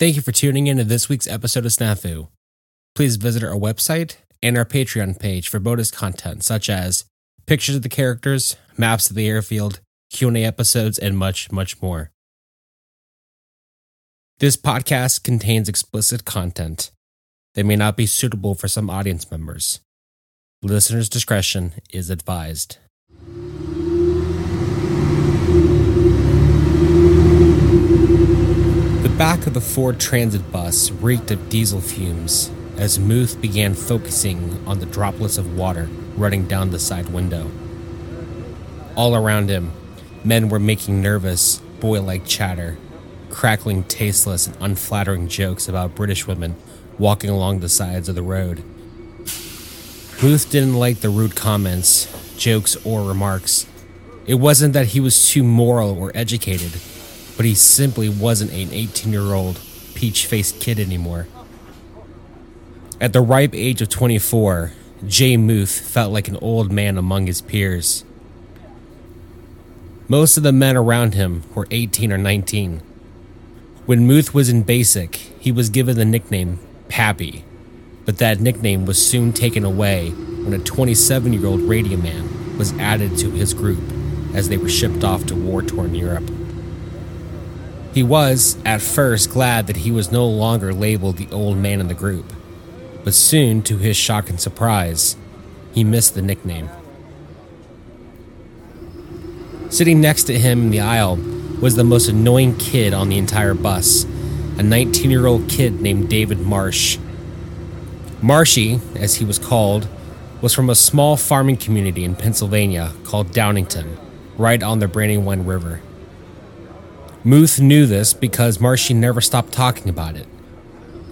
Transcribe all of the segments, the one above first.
Thank you for tuning in to this week's episode of Snafu. Please visit our website and our Patreon page for bonus content such as pictures of the characters, maps of the airfield, Q&A episodes, and much, much more. This podcast contains explicit content that may not be suitable for some audience members. Listener's discretion is advised. Back of the Ford Transit bus reeked of diesel fumes as Muth began focusing on the droplets of water running down the side window. All around him, men were making nervous, boy like chatter, crackling tasteless and unflattering jokes about British women walking along the sides of the road. Muth didn't like the rude comments, jokes, or remarks. It wasn't that he was too moral or educated, but he simply wasn't an 18 year old, peach faced kid anymore. At the ripe age of 24, Jay Muth felt like an old man among his peers. Most of the men around him were 18 or 19. When Muth was in basic, he was given the nickname Pappy, but that nickname was soon taken away when a 27 year old radio man was added to his group as they were shipped off to war torn Europe. He was, at first, glad that he was no longer labeled the old man in the group, but soon, to his shock and surprise, he missed the nickname. Sitting next to him in the aisle was the most annoying kid on the entire bus, a 19 year old kid named David Marsh. Marshy, as he was called, was from a small farming community in Pennsylvania called Downingtown, right on the Brandywine River. Muth knew this because Marshy never stopped talking about it.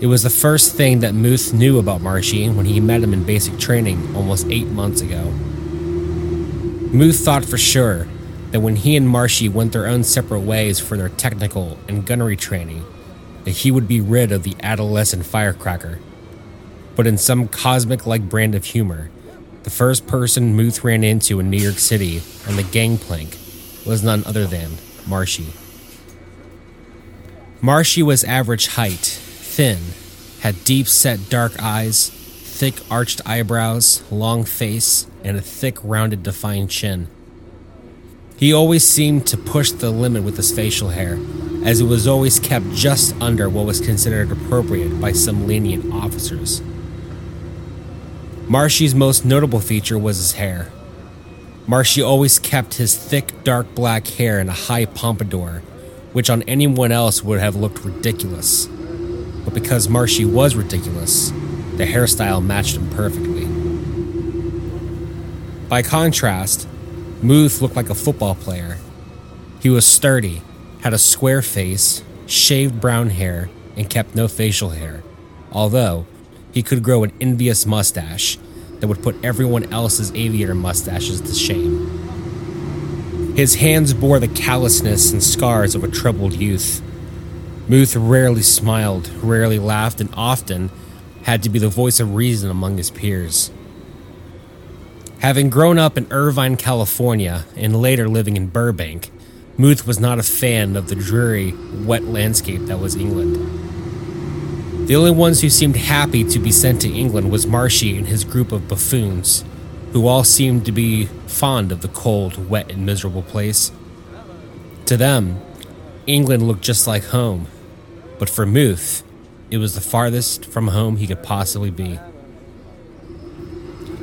It was the first thing that Muth knew about Marshy when he met him in basic training almost eight months ago. Muth thought for sure that when he and Marshy went their own separate ways for their technical and gunnery training, that he would be rid of the adolescent firecracker. But in some cosmic like brand of humor, the first person Muth ran into in New York City on the gangplank was none other than Marshy. Marshy was average height, thin, had deep set dark eyes, thick arched eyebrows, long face, and a thick rounded defined chin. He always seemed to push the limit with his facial hair, as it was always kept just under what was considered appropriate by some lenient officers. Marshy's most notable feature was his hair. Marshy always kept his thick, dark black hair in a high pompadour, which on anyone else would have looked ridiculous. But because Marshy was ridiculous, the hairstyle matched him perfectly. By contrast, Muth looked like a football player. He was sturdy, had a square face, shaved brown hair, and kept no facial hair, although he could grow an envious mustache that would put everyone else's aviator mustaches to shame. His hands bore the callousness and scars of a troubled youth. Muth rarely smiled, rarely laughed, and often had to be the voice of reason among his peers. Having grown up in Irvine, California, and later living in Burbank, Muth was not a fan of the dreary, wet landscape that was England. The only ones who seemed happy to be sent to England was Marshy and his group of buffoons, who all seemed to be fond of the cold, wet, and miserable place. To them, England looked just like home, but for Muth, it was the farthest from home he could possibly be.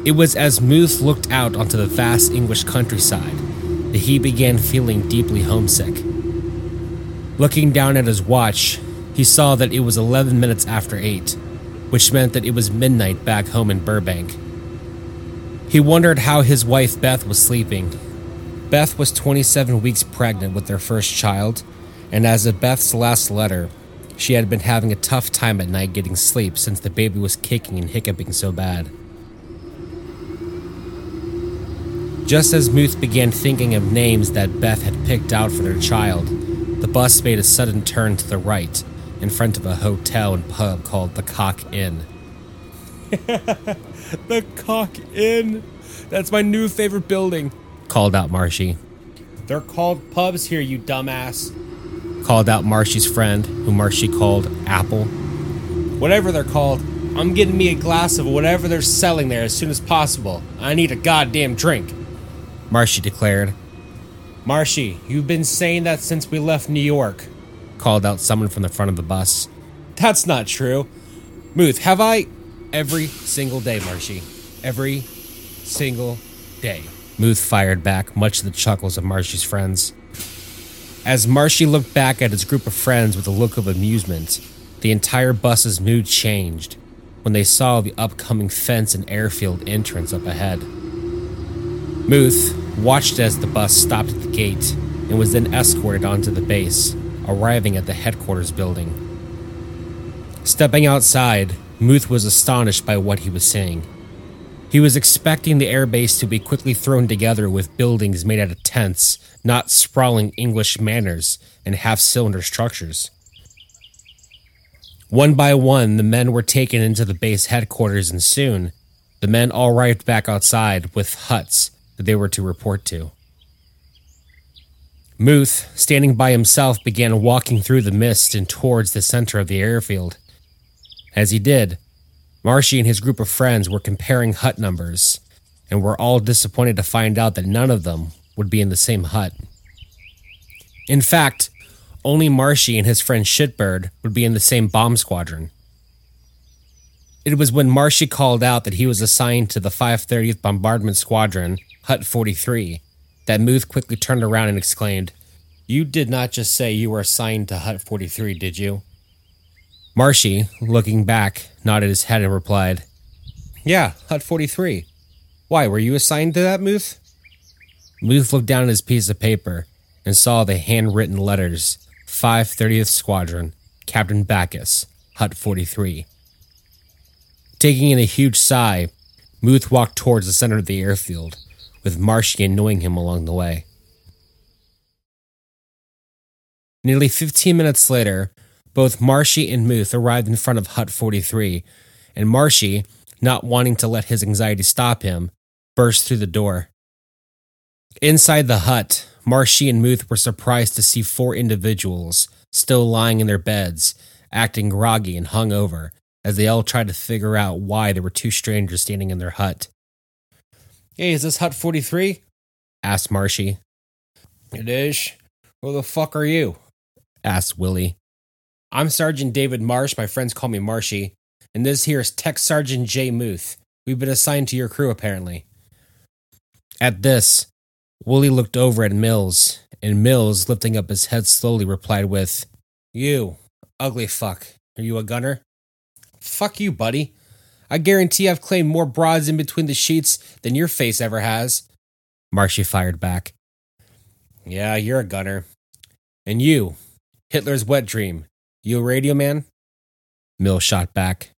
It was as Muth looked out onto the vast English countryside that he began feeling deeply homesick. Looking down at his watch, he saw that it was 11 minutes after 8, which meant that it was midnight back home in Burbank. He wondered how his wife Beth was sleeping. Beth was 27 weeks pregnant with their first child, and as of Beth's last letter, she had been having a tough time at night getting sleep since the baby was kicking and hiccuping so bad. Just as Muth began thinking of names that Beth had picked out for their child, the bus made a sudden turn to the right in front of a hotel and pub called the Cock Inn. the Cock Inn! That's my new favorite building, called out Marshy. They're called pubs here, you dumbass. called out Marshy's friend, who Marshy called Apple. Whatever they're called, I'm getting me a glass of whatever they're selling there as soon as possible. I need a goddamn drink, Marshy declared. Marshy, you've been saying that since we left New York, called out someone from the front of the bus. That's not true. Muth, have I? Every single day, Marshy. Every single day. Muth fired back, much to the chuckles of Marshy's friends. As Marshy looked back at his group of friends with a look of amusement, the entire bus's mood changed when they saw the upcoming fence and airfield entrance up ahead. Muth watched as the bus stopped at the gate and was then escorted onto the base, arriving at the headquarters building. Stepping outside, Muth was astonished by what he was seeing. He was expecting the airbase to be quickly thrown together with buildings made out of tents, not sprawling English manors and half cylinder structures. One by one, the men were taken into the base headquarters, and soon, the men all arrived back outside with huts that they were to report to. Muth, standing by himself, began walking through the mist and towards the center of the airfield. As he did, Marshy and his group of friends were comparing hut numbers and were all disappointed to find out that none of them would be in the same hut. In fact, only Marshy and his friend Shitbird would be in the same bomb squadron. It was when Marshy called out that he was assigned to the 530th Bombardment Squadron, Hut 43, that Muth quickly turned around and exclaimed, You did not just say you were assigned to Hut 43, did you? Marshy, looking back, nodded his head and replied, Yeah, Hut 43. Why, were you assigned to that, Muth? Muth looked down at his piece of paper and saw the handwritten letters 530th Squadron, Captain Bacchus, Hut 43. Taking in a huge sigh, Muth walked towards the center of the airfield, with Marshy annoying him along the way. Nearly 15 minutes later, both Marshy and Muth arrived in front of Hut 43, and Marshy, not wanting to let his anxiety stop him, burst through the door. Inside the hut, Marshy and Muth were surprised to see four individuals still lying in their beds, acting groggy and hungover, as they all tried to figure out why there were two strangers standing in their hut. Hey, is this Hut 43? asked Marshy. It is. Who the fuck are you? asked Willie. I'm Sergeant David Marsh. My friends call me Marshy. And this here is Tech Sergeant Jay Muth. We've been assigned to your crew, apparently. At this, Wooly looked over at Mills, and Mills, lifting up his head slowly, replied with, You, ugly fuck. Are you a gunner? Fuck you, buddy. I guarantee I've claimed more broads in between the sheets than your face ever has. Marshy fired back. Yeah, you're a gunner. And you, Hitler's wet dream. You a radio man? Mills shot back.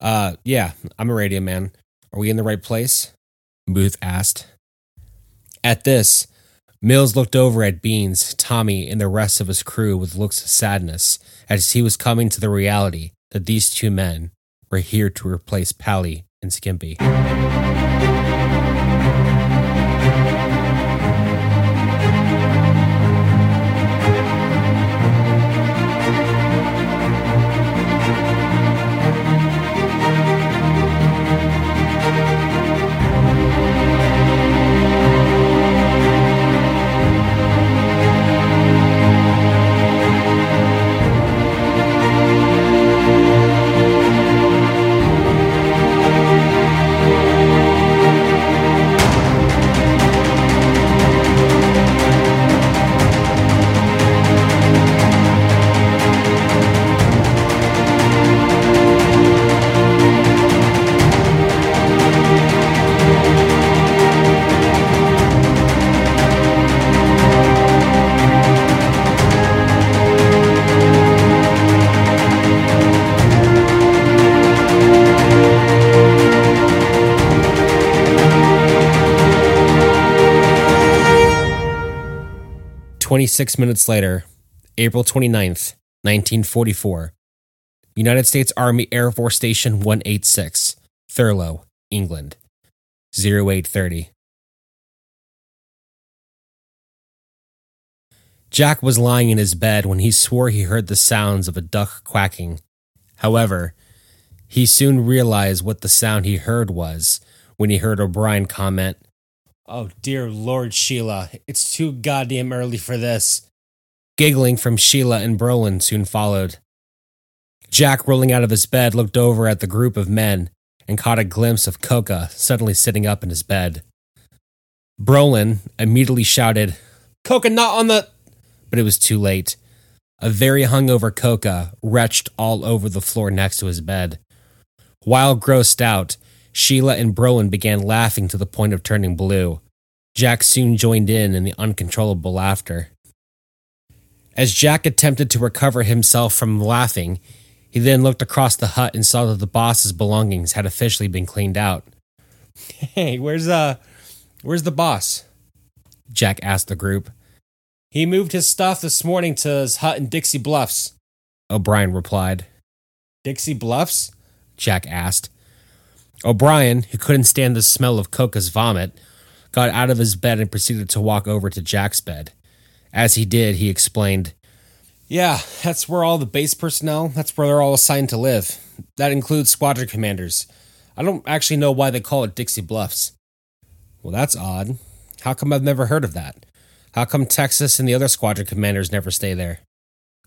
Uh, yeah, I'm a radio man. Are we in the right place? Booth asked. At this, Mills looked over at Beans, Tommy, and the rest of his crew with looks of sadness as he was coming to the reality that these two men were here to replace Pally and Skimpy. 26 minutes later, April 29th, 1944, United States Army Air Force Station 186, Thurlow, England, 0830. Jack was lying in his bed when he swore he heard the sounds of a duck quacking. However, he soon realized what the sound he heard was when he heard O'Brien comment, Oh, dear Lord, Sheila, it's too goddamn early for this. Giggling from Sheila and Brolin soon followed. Jack, rolling out of his bed, looked over at the group of men and caught a glimpse of Coca suddenly sitting up in his bed. Brolin immediately shouted, Coca, not on the. But it was too late. A very hungover Coca retched all over the floor next to his bed. While grossed out, Sheila and Brolin began laughing to the point of turning blue. Jack soon joined in in the uncontrollable laughter. As Jack attempted to recover himself from laughing, he then looked across the hut and saw that the boss's belongings had officially been cleaned out. Hey, where's uh where's the boss? Jack asked the group. He moved his stuff this morning to his hut in Dixie Bluffs, O'Brien replied. Dixie Bluffs? Jack asked. O'Brien, who couldn't stand the smell of Coca's vomit, got out of his bed and proceeded to walk over to Jack's bed. As he did, he explained, Yeah, that's where all the base personnel, that's where they're all assigned to live. That includes squadron commanders. I don't actually know why they call it Dixie Bluffs. Well, that's odd. How come I've never heard of that? How come Texas and the other squadron commanders never stay there?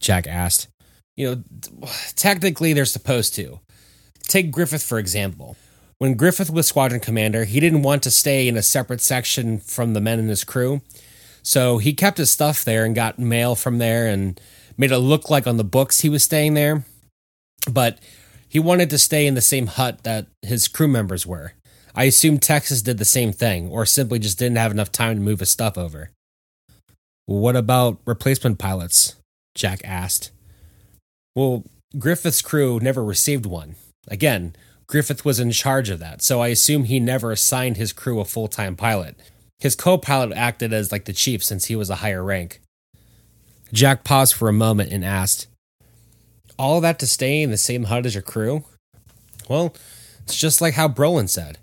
Jack asked. You know, technically they're supposed to. Take Griffith, for example. When Griffith was squadron commander, he didn't want to stay in a separate section from the men in his crew. So he kept his stuff there and got mail from there and made it look like on the books he was staying there. But he wanted to stay in the same hut that his crew members were. I assume Texas did the same thing, or simply just didn't have enough time to move his stuff over. What about replacement pilots? Jack asked. Well, Griffith's crew never received one. Again, Griffith was in charge of that, so I assume he never assigned his crew a full time pilot. His co pilot acted as like the chief since he was a higher rank. Jack paused for a moment and asked, All that to stay in the same hut as your crew? Well, it's just like how Brolin said.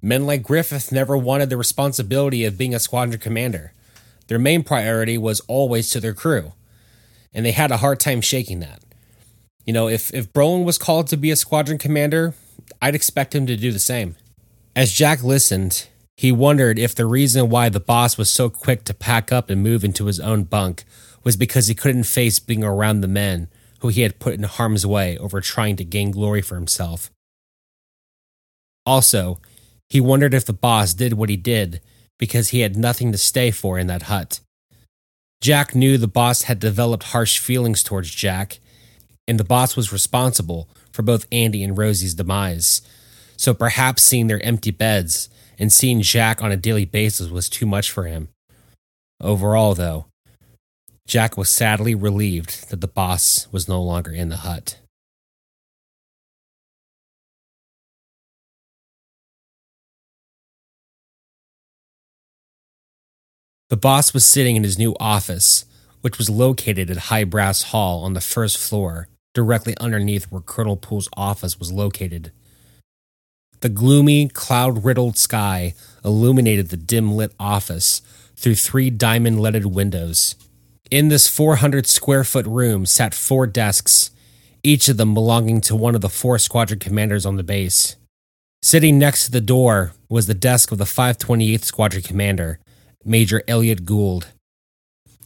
Men like Griffith never wanted the responsibility of being a squadron commander. Their main priority was always to their crew, and they had a hard time shaking that. You know, if, if Brolin was called to be a squadron commander, I'd expect him to do the same. As Jack listened, he wondered if the reason why the boss was so quick to pack up and move into his own bunk was because he couldn't face being around the men who he had put in harm's way over trying to gain glory for himself. Also, he wondered if the boss did what he did because he had nothing to stay for in that hut. Jack knew the boss had developed harsh feelings towards Jack, and the boss was responsible for both Andy and Rosie's demise. So perhaps seeing their empty beds and seeing Jack on a daily basis was too much for him. Overall, though, Jack was sadly relieved that the boss was no longer in the hut. The boss was sitting in his new office, which was located at High Brass Hall on the first floor directly underneath where Colonel Poole's office was located. The gloomy, cloud riddled sky illuminated the dim lit office through three diamond leaded windows. In this 400 square foot room sat four desks, each of them belonging to one of the four squadron commanders on the base. Sitting next to the door was the desk of the 528th Squadron Commander, Major Elliot Gould.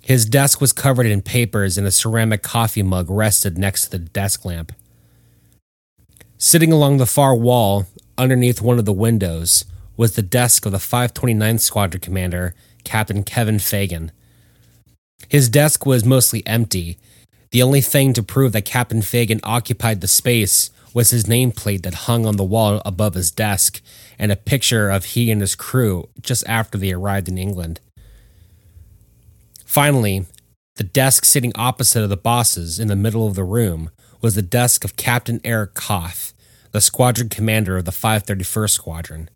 His desk was covered in papers and a ceramic coffee mug rested next to the desk lamp. Sitting along the far wall, underneath one of the windows, was the desk of the 529th Squadron Commander, Captain Kevin Fagan. His desk was mostly empty. The only thing to prove that Captain Fagan occupied the space was his nameplate that hung on the wall above his desk and a picture of he and his crew just after they arrived in England. Finally, the desk sitting opposite of the bosses in the middle of the room was the desk of Captain Eric Koth, the squadron commander of the 531st Squadron.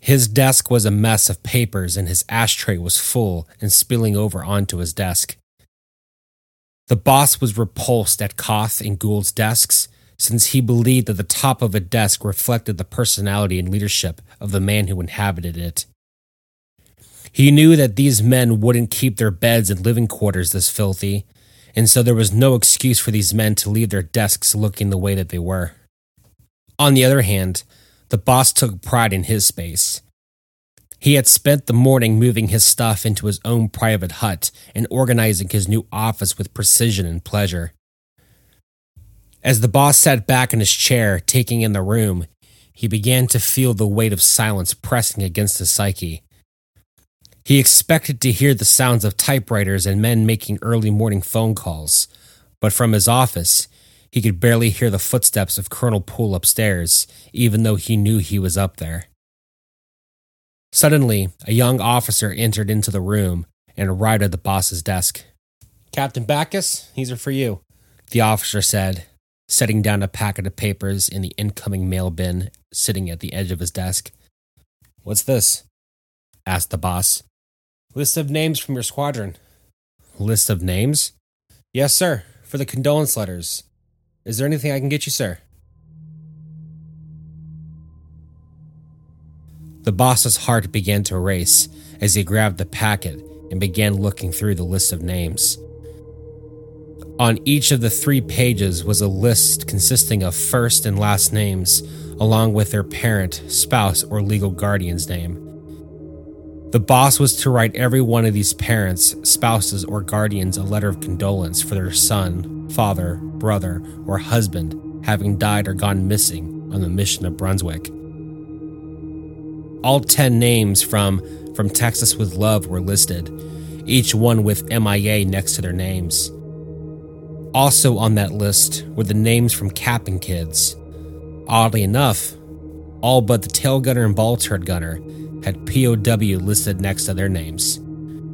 His desk was a mess of papers and his ashtray was full and spilling over onto his desk. The boss was repulsed at Koth and Gould's desks since he believed that the top of a desk reflected the personality and leadership of the man who inhabited it. He knew that these men wouldn't keep their beds and living quarters this filthy, and so there was no excuse for these men to leave their desks looking the way that they were. On the other hand, the boss took pride in his space. He had spent the morning moving his stuff into his own private hut and organizing his new office with precision and pleasure. As the boss sat back in his chair, taking in the room, he began to feel the weight of silence pressing against his psyche. He expected to hear the sounds of typewriters and men making early morning phone calls, but from his office, he could barely hear the footsteps of Colonel Poole upstairs, even though he knew he was up there. Suddenly, a young officer entered into the room and arrived at the boss's desk. Captain Bacchus, these are for you, the officer said, setting down a packet of papers in the incoming mail bin sitting at the edge of his desk. What's this? asked the boss. List of names from your squadron. List of names? Yes, sir, for the condolence letters. Is there anything I can get you, sir? The boss's heart began to race as he grabbed the packet and began looking through the list of names. On each of the three pages was a list consisting of first and last names, along with their parent, spouse, or legal guardian's name. The boss was to write every one of these parents, spouses, or guardians a letter of condolence for their son, father, brother, or husband having died or gone missing on the mission of Brunswick. All 10 names from From Texas with Love were listed, each one with MIA next to their names. Also on that list were the names from Cap'n Kids. Oddly enough, all but the tail gunner and ball turret gunner had POW listed next to their names,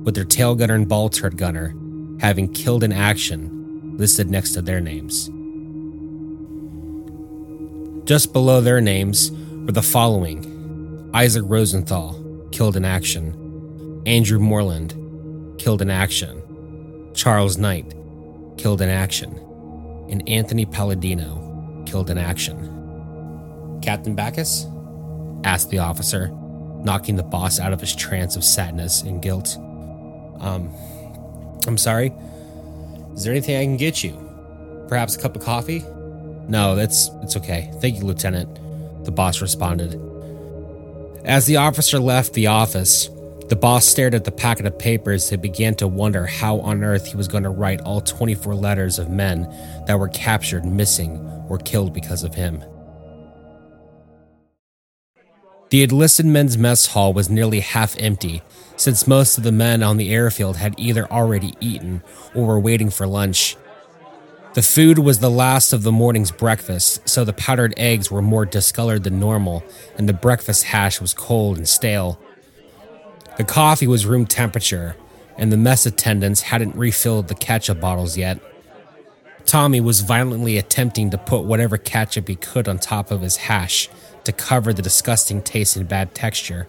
with their tail gunner and ball turret gunner having killed in action listed next to their names. Just below their names were the following Isaac Rosenthal, killed in action, Andrew Moreland, killed in action, Charles Knight, killed in action, and Anthony Palladino, killed in action. Captain Bacchus? asked the officer, knocking the boss out of his trance of sadness and guilt. Um, I'm sorry. Is there anything I can get you? Perhaps a cup of coffee? No, that's it's okay. Thank you, Lieutenant, the boss responded. As the officer left the office, the boss stared at the packet of papers and began to wonder how on earth he was going to write all 24 letters of men that were captured, missing, or killed because of him. The enlisted men's mess hall was nearly half empty, since most of the men on the airfield had either already eaten or were waiting for lunch. The food was the last of the morning's breakfast, so the powdered eggs were more discolored than normal, and the breakfast hash was cold and stale. The coffee was room temperature, and the mess attendants hadn't refilled the ketchup bottles yet. Tommy was violently attempting to put whatever ketchup he could on top of his hash to cover the disgusting taste and bad texture.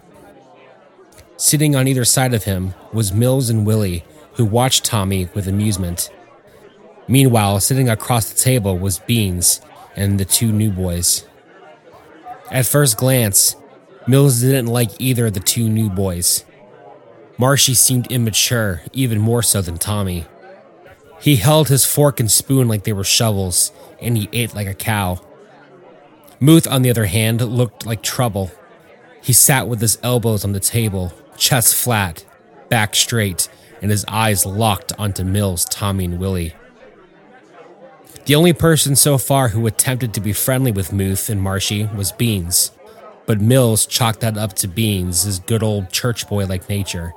Sitting on either side of him was Mills and Willie, who watched Tommy with amusement. Meanwhile, sitting across the table was Beans and the two new boys. At first glance, Mills didn't like either of the two new boys. Marshy seemed immature, even more so than Tommy. He held his fork and spoon like they were shovels, and he ate like a cow. Muth, on the other hand, looked like trouble. He sat with his elbows on the table, chest flat, back straight, and his eyes locked onto Mills, Tommy, and Willie. The only person so far who attempted to be friendly with Muth and Marshy was Beans, but Mills chalked that up to Beans, his good old church boy like nature.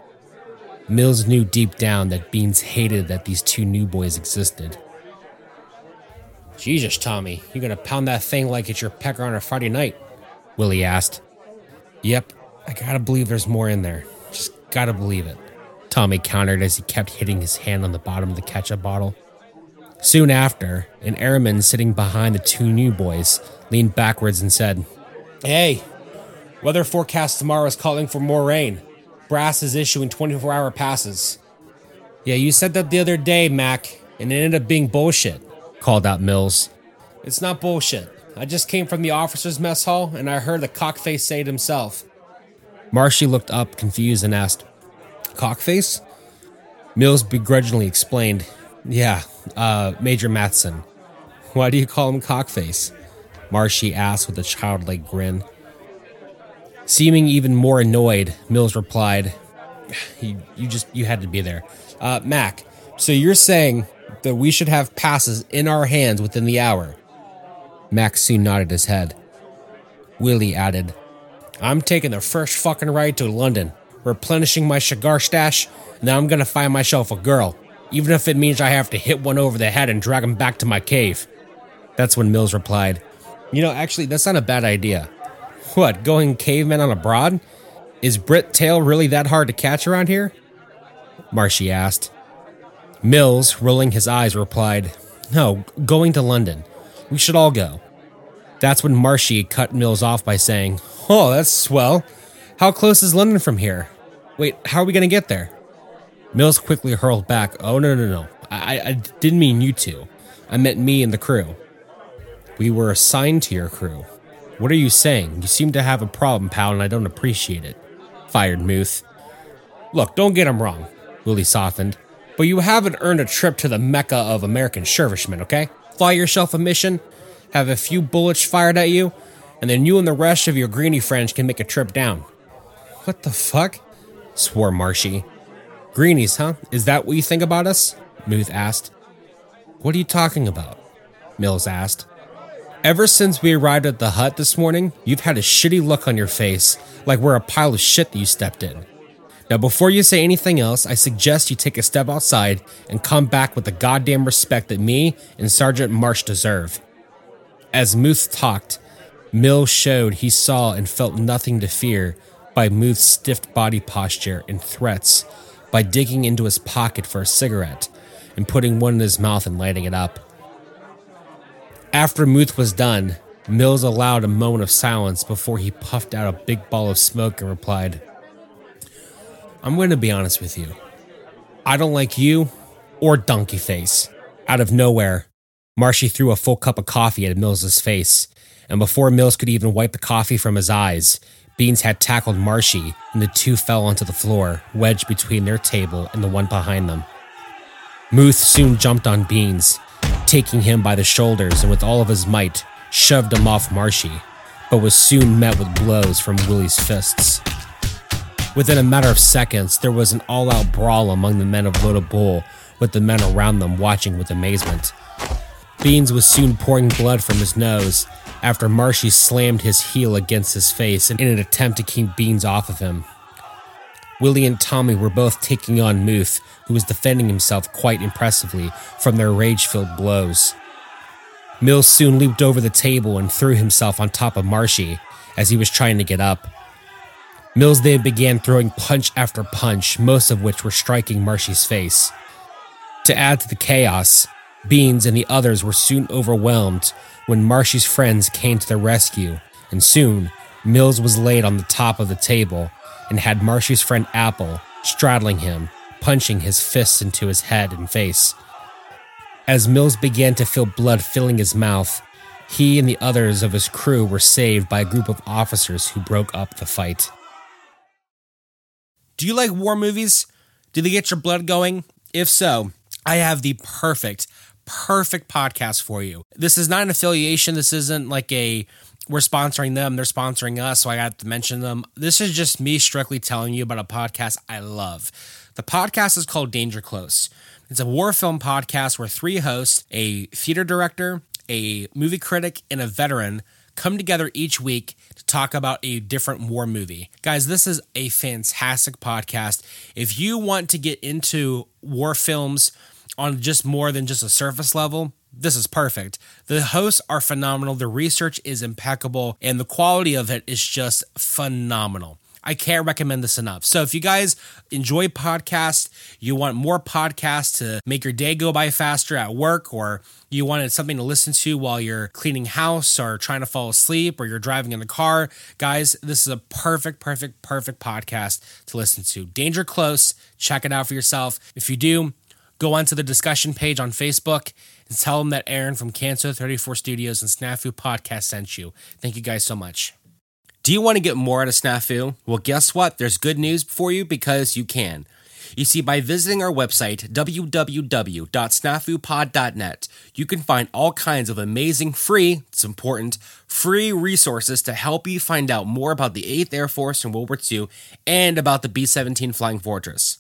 Mills knew deep down that Beans hated that these two new boys existed. Jesus, Tommy, you gonna pound that thing like it's your pecker on a Friday night? Willie asked. Yep, I gotta believe there's more in there. Just gotta believe it. Tommy countered as he kept hitting his hand on the bottom of the ketchup bottle. Soon after, an airman sitting behind the two new boys leaned backwards and said, Hey, weather forecast tomorrow is calling for more rain. Brass is issuing 24 hour passes. Yeah, you said that the other day, Mac, and it ended up being bullshit, called out Mills. It's not bullshit. I just came from the officers' mess hall and I heard the cockface say it himself. Marshy looked up, confused, and asked, Cockface? Mills begrudgingly explained, Yeah, uh, Major Matson. Why do you call him Cockface? Marshy asked with a childlike grin. Seeming even more annoyed, Mills replied, You, you just, you had to be there. Uh, Mac, so you're saying that we should have passes in our hands within the hour? Mac soon nodded his head. Willie added, I'm taking the first fucking ride to London, replenishing my cigar stash, and then I'm gonna find myself a girl, even if it means I have to hit one over the head and drag him back to my cave. That's when Mills replied, You know, actually, that's not a bad idea. What, going caveman on a broad? Is Brit Tail really that hard to catch around here? Marshy asked. Mills, rolling his eyes, replied, No, going to London. We should all go. That's when Marshy cut Mills off by saying, Oh, that's swell. How close is London from here? Wait, how are we going to get there? Mills quickly hurled back, Oh, no, no, no. I, I didn't mean you two. I meant me and the crew. We were assigned to your crew. What are you saying? You seem to have a problem, pal, and I don't appreciate it. Fired Muth. Look, don't get him wrong, Willie softened. But you haven't earned a trip to the mecca of American servicemen, okay? Fly yourself a mission, have a few bullets fired at you, and then you and the rest of your greeny friends can make a trip down. What the fuck? swore Marshy. Greenies, huh? Is that what you think about us? Muth asked. What are you talking about? Mills asked. Ever since we arrived at the hut this morning, you've had a shitty look on your face, like we're a pile of shit that you stepped in. Now, before you say anything else, I suggest you take a step outside and come back with the goddamn respect that me and Sergeant Marsh deserve. As Muth talked, Mills showed he saw and felt nothing to fear by Muth's stiff body posture and threats by digging into his pocket for a cigarette and putting one in his mouth and lighting it up. After Muth was done, Mills allowed a moment of silence before he puffed out a big ball of smoke and replied, I'm going to be honest with you. I don't like you or Donkey Face. Out of nowhere, Marshy threw a full cup of coffee at Mills's face, and before Mills could even wipe the coffee from his eyes, Beans had tackled Marshy, and the two fell onto the floor, wedged between their table and the one behind them. Muth soon jumped on Beans, taking him by the shoulders and with all of his might shoved him off Marshy, but was soon met with blows from Willie's fists. Within a matter of seconds, there was an all out brawl among the men of Loda Bull, with the men around them watching with amazement. Beans was soon pouring blood from his nose after Marshy slammed his heel against his face in an attempt to keep Beans off of him. Willie and Tommy were both taking on Muth, who was defending himself quite impressively from their rage filled blows. Mills soon leaped over the table and threw himself on top of Marshy as he was trying to get up. Mills then began throwing punch after punch, most of which were striking Marshy's face. To add to the chaos, Beans and the others were soon overwhelmed when Marshy's friends came to their rescue, and soon Mills was laid on the top of the table and had Marshy's friend Apple straddling him, punching his fists into his head and face. As Mills began to feel blood filling his mouth, he and the others of his crew were saved by a group of officers who broke up the fight. Do you like war movies? Do they get your blood going? If so, I have the perfect, perfect podcast for you. This is not an affiliation. This isn't like a we're sponsoring them, they're sponsoring us, so I got to mention them. This is just me strictly telling you about a podcast I love. The podcast is called Danger Close. It's a war film podcast where three hosts, a theater director, a movie critic, and a veteran come together each week to talk about a different war movie. Guys, this is a fantastic podcast. If you want to get into war films on just more than just a surface level, this is perfect. The hosts are phenomenal, the research is impeccable, and the quality of it is just phenomenal. I can't recommend this enough. So if you guys enjoy podcasts, you want more podcasts to make your day go by faster at work, or you wanted something to listen to while you're cleaning house or trying to fall asleep or you're driving in the car, guys, this is a perfect, perfect, perfect podcast to listen to. Danger Close. Check it out for yourself. If you do, go onto the discussion page on Facebook and tell them that Aaron from Cancer 34 Studios and Snafu Podcast sent you. Thank you guys so much. Do you want to get more out of Snafu? Well, guess what? There's good news for you because you can. You see, by visiting our website, www.snafupod.net, you can find all kinds of amazing free, it's important, free resources to help you find out more about the 8th Air Force in World War II and about the B 17 Flying Fortress.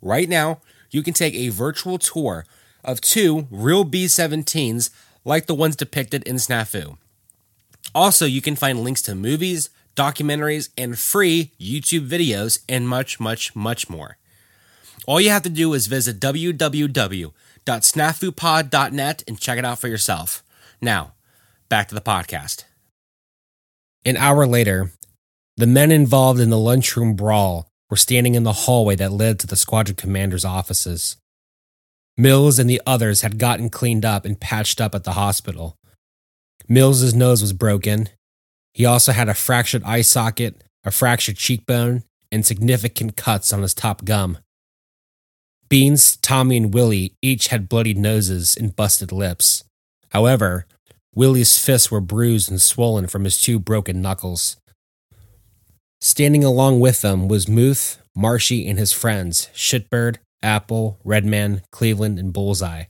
Right now, you can take a virtual tour of two real B 17s like the ones depicted in Snafu. Also, you can find links to movies, documentaries, and free YouTube videos, and much, much, much more. All you have to do is visit www.snafupod.net and check it out for yourself. Now, back to the podcast. An hour later, the men involved in the lunchroom brawl were standing in the hallway that led to the squadron commander's offices. Mills and the others had gotten cleaned up and patched up at the hospital. Mills's nose was broken. He also had a fractured eye socket, a fractured cheekbone, and significant cuts on his top gum. Beans, Tommy, and Willie each had bloodied noses and busted lips. However, Willie's fists were bruised and swollen from his two broken knuckles. Standing along with them was Muth, Marshy, and his friends, Shitbird, Apple, Redman, Cleveland, and Bullseye.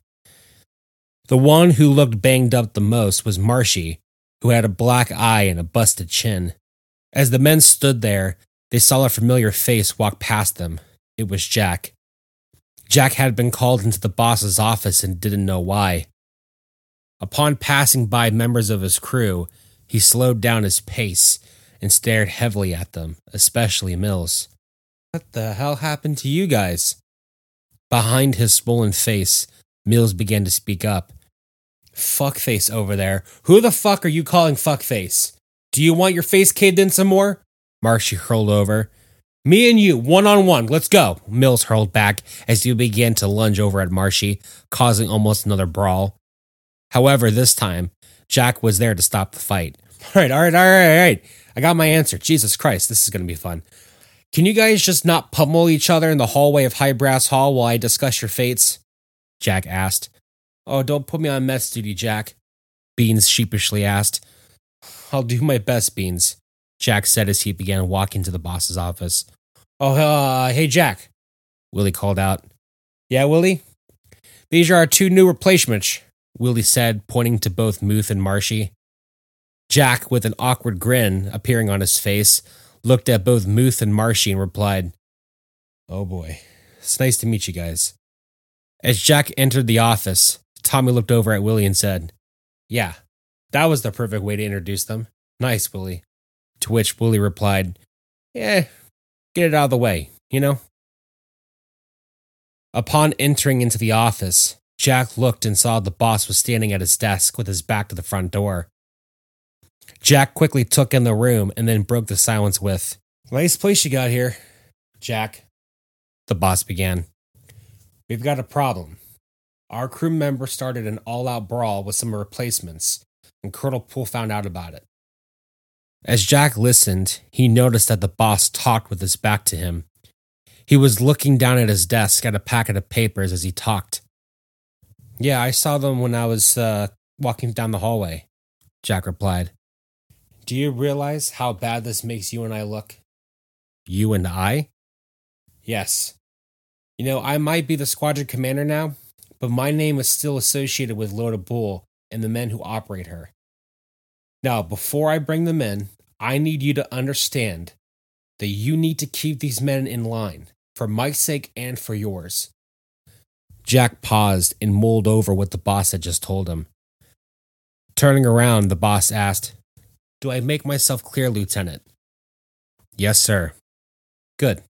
The one who looked banged up the most was Marshy, who had a black eye and a busted chin. As the men stood there, they saw a familiar face walk past them. It was Jack. Jack had been called into the boss's office and didn't know why. Upon passing by members of his crew, he slowed down his pace and stared heavily at them, especially Mills. What the hell happened to you guys? Behind his swollen face, Mills began to speak up. Fuckface over there. Who the fuck are you calling fuckface? Do you want your face caved in some more? Marshy hurled over. Me and you, one on one, let's go. Mills hurled back as he began to lunge over at Marshy, causing almost another brawl. However, this time, Jack was there to stop the fight. All right, all right, all right, all right. I got my answer. Jesus Christ, this is going to be fun. Can you guys just not pummel each other in the hallway of High Brass Hall while I discuss your fates? Jack asked. Oh, don't put me on mess duty, Jack. Beans sheepishly asked. I'll do my best, Beans, Jack said as he began walking to the boss's office. Oh, uh, hey, Jack, Willie called out. Yeah, Willie? These are our two new replacements, Willie said, pointing to both Muth and Marshy. Jack, with an awkward grin appearing on his face, looked at both Muth and Marshy and replied, Oh boy, it's nice to meet you guys. As Jack entered the office, Tommy looked over at Willie and said, Yeah, that was the perfect way to introduce them. Nice, Willie. To which Willie replied, Yeah, get it out of the way, you know? Upon entering into the office, Jack looked and saw the boss was standing at his desk with his back to the front door. Jack quickly took in the room and then broke the silence with, Nice place you got here, Jack. The boss began. We've got a problem. Our crew member started an all out brawl with some replacements, and Colonel Poole found out about it. As Jack listened, he noticed that the boss talked with his back to him. He was looking down at his desk at a packet of papers as he talked. Yeah, I saw them when I was uh, walking down the hallway, Jack replied. Do you realize how bad this makes you and I look? You and I? Yes. You know, I might be the squadron commander now, but my name is still associated with Loda Bull and the men who operate her. Now, before I bring them in, I need you to understand that you need to keep these men in line for Mike's sake and for yours. Jack paused and mulled over what the boss had just told him. Turning around, the boss asked, Do I make myself clear, Lieutenant? Yes, sir. Good.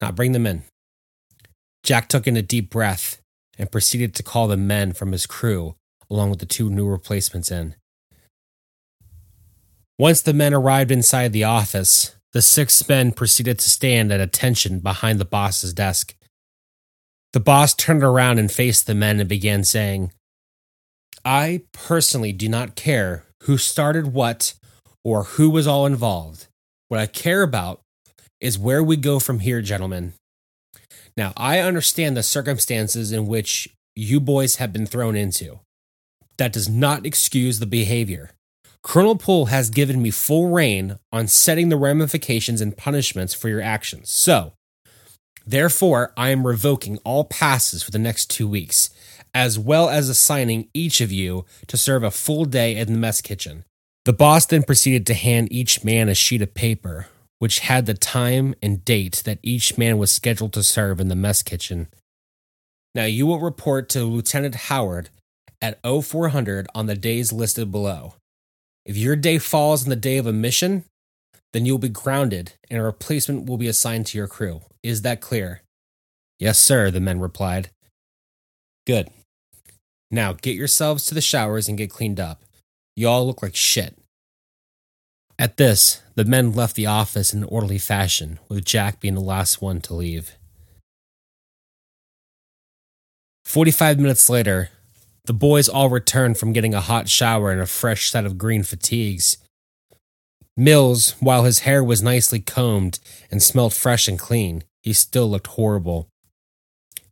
Now bring them in. Jack took in a deep breath and proceeded to call the men from his crew, along with the two new replacements, in. Once the men arrived inside the office, the six men proceeded to stand at attention behind the boss's desk. The boss turned around and faced the men and began saying, I personally do not care who started what or who was all involved. What I care about is where we go from here, gentlemen. Now, I understand the circumstances in which you boys have been thrown into. That does not excuse the behavior. Colonel Poole has given me full reign on setting the ramifications and punishments for your actions. So, Therefore, I am revoking all passes for the next two weeks, as well as assigning each of you to serve a full day in the mess kitchen. The boss then proceeded to hand each man a sheet of paper, which had the time and date that each man was scheduled to serve in the mess kitchen. Now you will report to Lieutenant Howard at 0400 on the days listed below. If your day falls on the day of a mission, then you'll be grounded and a replacement will be assigned to your crew. Is that clear? Yes, sir, the men replied. Good. Now get yourselves to the showers and get cleaned up. You all look like shit. At this, the men left the office in an orderly fashion, with Jack being the last one to leave. 45 minutes later, the boys all returned from getting a hot shower and a fresh set of green fatigues. Mills, while his hair was nicely combed and smelled fresh and clean, he still looked horrible.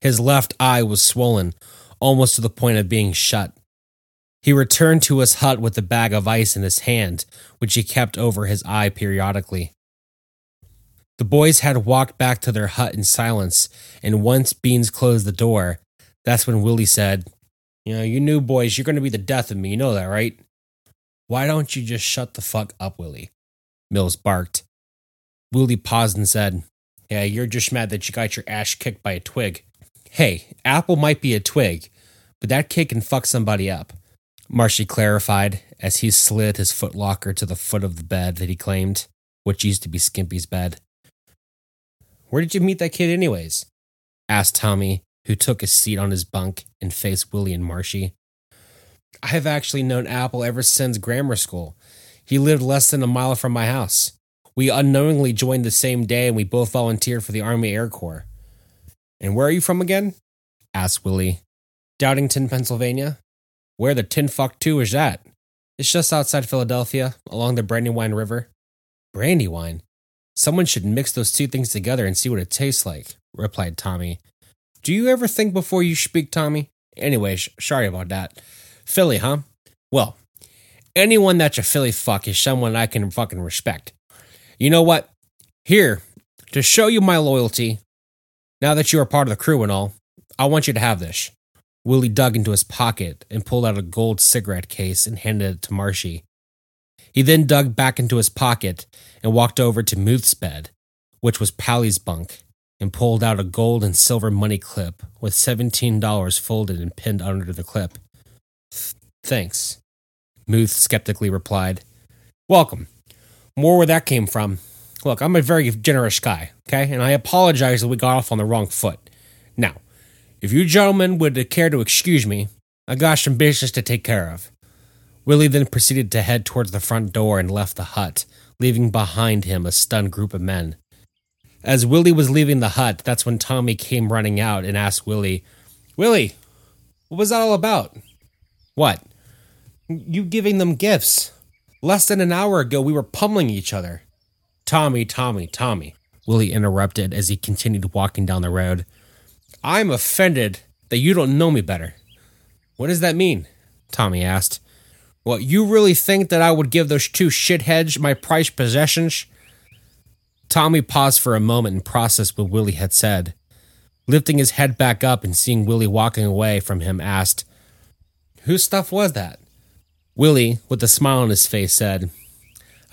His left eye was swollen, almost to the point of being shut. He returned to his hut with a bag of ice in his hand, which he kept over his eye periodically. The boys had walked back to their hut in silence, and once Beans closed the door, that's when Willie said, You know, you new boys, you're going to be the death of me. You know that, right? Why don't you just shut the fuck up, Willie? Mills barked. Willie paused and said, Yeah, you're just mad that you got your ass kicked by a twig. Hey, Apple might be a twig, but that kid can fuck somebody up. Marshy clarified as he slid his footlocker to the foot of the bed that he claimed, which used to be Skimpy's bed. Where did you meet that kid, anyways? asked Tommy, who took a seat on his bunk and faced Willie and Marshy. I have actually known Apple ever since grammar school. He lived less than a mile from my house. We unknowingly joined the same day and we both volunteered for the Army Air Corps. And where are you from again? asked Willie. Downingtown, Pennsylvania. Where the tin fuck too is that? It's just outside Philadelphia, along the Brandywine River. Brandywine? Someone should mix those two things together and see what it tastes like, replied Tommy. Do you ever think before you speak, Tommy? Anyway, sorry about that. Philly, huh? Well, anyone that's a Philly fuck is someone I can fucking respect. You know what? Here, to show you my loyalty, now that you are part of the crew and all, I want you to have this. Willie dug into his pocket and pulled out a gold cigarette case and handed it to Marshy. He then dug back into his pocket and walked over to Muth's bed, which was Pally's bunk, and pulled out a gold and silver money clip with $17 folded and pinned under the clip. Thanks, Muth skeptically replied. Welcome. More where that came from. Look, I'm a very generous guy, okay? And I apologize that we got off on the wrong foot. Now, if you gentlemen would care to excuse me, I got some business to take care of. Willie then proceeded to head towards the front door and left the hut, leaving behind him a stunned group of men. As Willie was leaving the hut, that's when Tommy came running out and asked Willie, Willie, what was that all about? What? You giving them gifts. Less than an hour ago, we were pummeling each other. Tommy, Tommy, Tommy, Willie interrupted as he continued walking down the road. I'm offended that you don't know me better. What does that mean? Tommy asked. What, you really think that I would give those two shitheads my prized possessions? Tommy paused for a moment and processed what Willie had said. Lifting his head back up and seeing Willie walking away from him, asked, Whose stuff was that? Willie, with a smile on his face, said,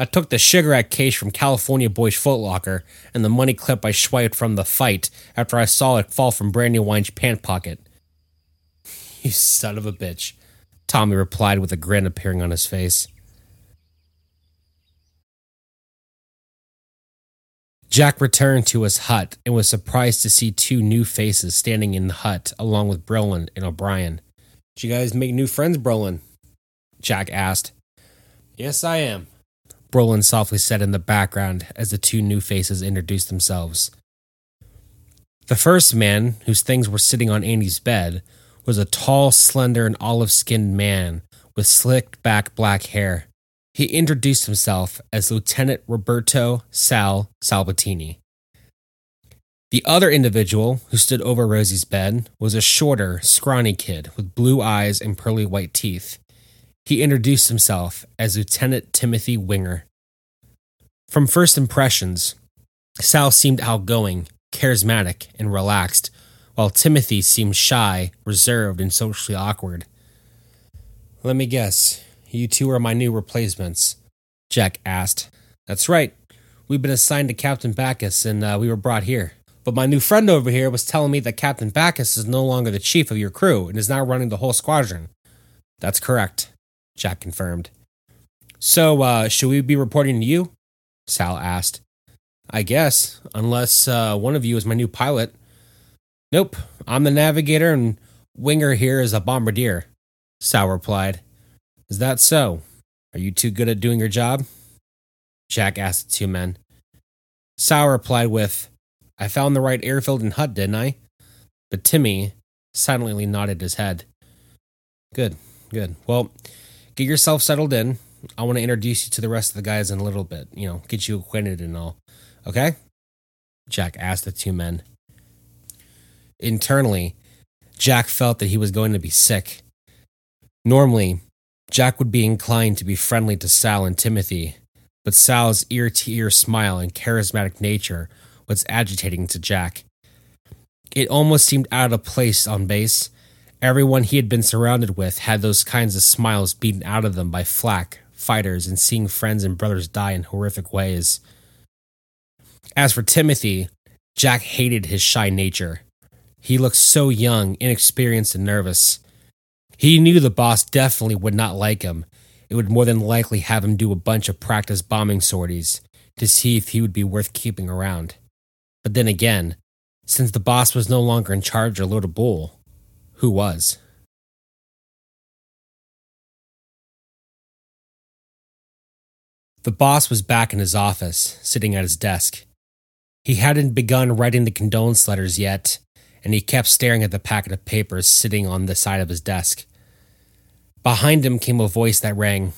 I took the cigarette case from California Boy's footlocker and the money clip I swiped from the fight after I saw it fall from Brandywine's pant pocket. You son of a bitch, Tommy replied with a grin appearing on his face. Jack returned to his hut and was surprised to see two new faces standing in the hut along with Brolin and O'Brien. Did you guys make new friends, Brolin? Jack asked. Yes, I am, Brolin softly said in the background as the two new faces introduced themselves. The first man, whose things were sitting on Andy's bed, was a tall, slender, and olive skinned man with slicked back black hair. He introduced himself as Lieutenant Roberto Sal Salvatini. The other individual who stood over Rosie's bed was a shorter, scrawny kid with blue eyes and pearly white teeth. He introduced himself as Lieutenant Timothy Winger. From first impressions, Sal seemed outgoing charismatic, and relaxed, while Timothy seemed shy, reserved, and socially awkward. Let me guess, you two are my new replacements, Jack asked. That's right. We've been assigned to Captain Bacchus and uh, we were brought here. But my new friend over here was telling me that Captain Bacchus is no longer the chief of your crew and is now running the whole squadron. That's correct, Jack confirmed. So, uh, should we be reporting to you? Sal asked. I guess, unless uh, one of you is my new pilot. Nope, I'm the navigator and Winger here is a bombardier, Sal replied. Is that so? Are you too good at doing your job? Jack asked the two men. Sal replied with, I found the right airfield and hut, didn't I? But Timmy silently nodded his head. Good, good. Well, get yourself settled in. I want to introduce you to the rest of the guys in a little bit, you know, get you acquainted and all. Okay? Jack asked the two men. Internally, Jack felt that he was going to be sick. Normally, Jack would be inclined to be friendly to Sal and Timothy, but Sal's ear to ear smile and charismatic nature was agitating to Jack. It almost seemed out of place on base. Everyone he had been surrounded with had those kinds of smiles beaten out of them by flak, fighters, and seeing friends and brothers die in horrific ways. As for Timothy, Jack hated his shy nature. He looked so young, inexperienced, and nervous. He knew the boss definitely would not like him. It would more than likely have him do a bunch of practice bombing sorties to see if he would be worth keeping around. But then again, since the boss was no longer in charge or load of bull, who was? The boss was back in his office, sitting at his desk. He hadn't begun writing the condolence letters yet, and he kept staring at the packet of papers sitting on the side of his desk. Behind him came a voice that rang,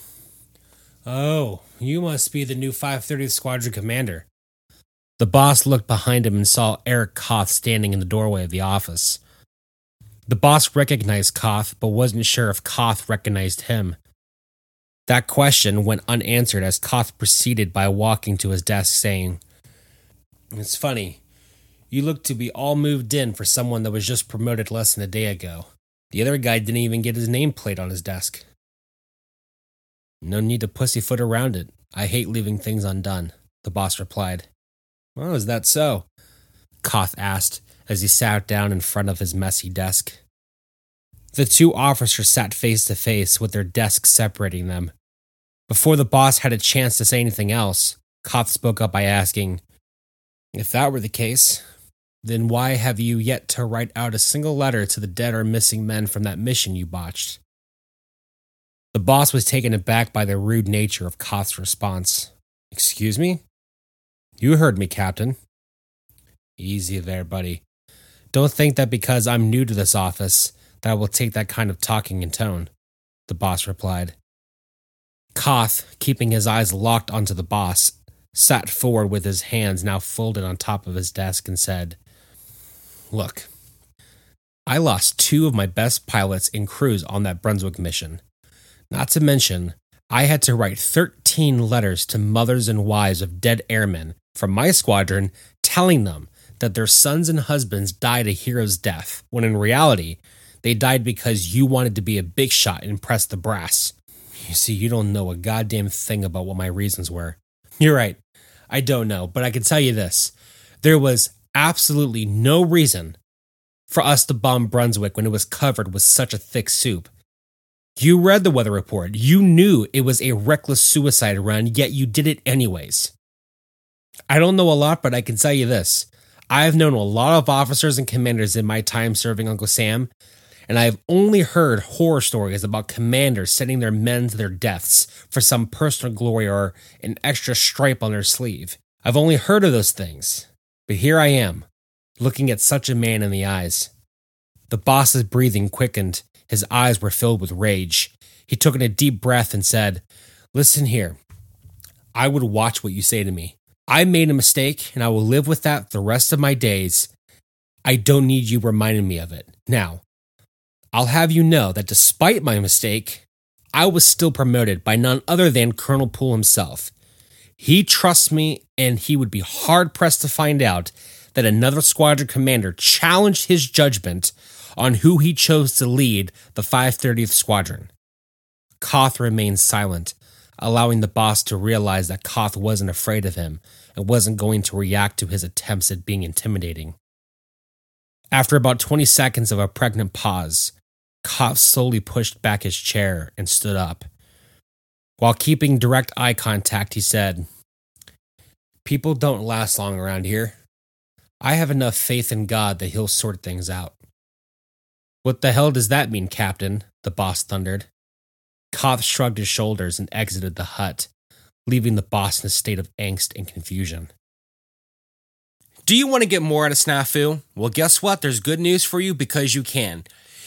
Oh, you must be the new 530th Squadron Commander. The boss looked behind him and saw Eric Koth standing in the doorway of the office. The boss recognized Koth, but wasn't sure if Koth recognized him. That question went unanswered as Koth proceeded by walking to his desk, saying, It's funny. You look to be all moved in for someone that was just promoted less than a day ago. The other guy didn't even get his nameplate on his desk. No need to pussyfoot around it. I hate leaving things undone, the boss replied. Oh, is that so? Koth asked as he sat down in front of his messy desk. The two officers sat face to face with their desks separating them. Before the boss had a chance to say anything else, Koth spoke up by asking, If that were the case, then why have you yet to write out a single letter to the dead or missing men from that mission you botched? The boss was taken aback by the rude nature of Koth's response. Excuse me? You heard me, Captain. Easy there, buddy. Don't think that because I'm new to this office that I will take that kind of talking and tone, the boss replied. Koth, keeping his eyes locked onto the boss, sat forward with his hands now folded on top of his desk and said, Look, I lost two of my best pilots and crews on that Brunswick mission. Not to mention, I had to write 13 letters to mothers and wives of dead airmen from my squadron telling them that their sons and husbands died a hero's death, when in reality, they died because you wanted to be a big shot and impress the brass. You see, you don't know a goddamn thing about what my reasons were. You're right. I don't know, but I can tell you this. There was absolutely no reason for us to bomb Brunswick when it was covered with such a thick soup. You read the weather report. You knew it was a reckless suicide run, yet you did it anyways. I don't know a lot, but I can tell you this. I've known a lot of officers and commanders in my time serving Uncle Sam, and I've only heard horror stories about commanders sending their men to their deaths for some personal glory or an extra stripe on their sleeve. I've only heard of those things. But here I am, looking at such a man in the eyes. The boss's breathing quickened. His eyes were filled with rage. He took in a deep breath and said, Listen here. I would watch what you say to me. I made a mistake and I will live with that the rest of my days. I don't need you reminding me of it. Now, I'll have you know that despite my mistake, I was still promoted by none other than Colonel Poole himself. He trusts me, and he would be hard pressed to find out that another squadron commander challenged his judgment on who he chose to lead the 530th Squadron. Koth remained silent, allowing the boss to realize that Koth wasn't afraid of him and wasn't going to react to his attempts at being intimidating. After about 20 seconds of a pregnant pause, Koth slowly pushed back his chair and stood up. While keeping direct eye contact, he said, People don't last long around here. I have enough faith in God that he'll sort things out. What the hell does that mean, Captain? the boss thundered. Koth shrugged his shoulders and exited the hut, leaving the boss in a state of angst and confusion. Do you want to get more out of Snafu? Well, guess what? There's good news for you because you can.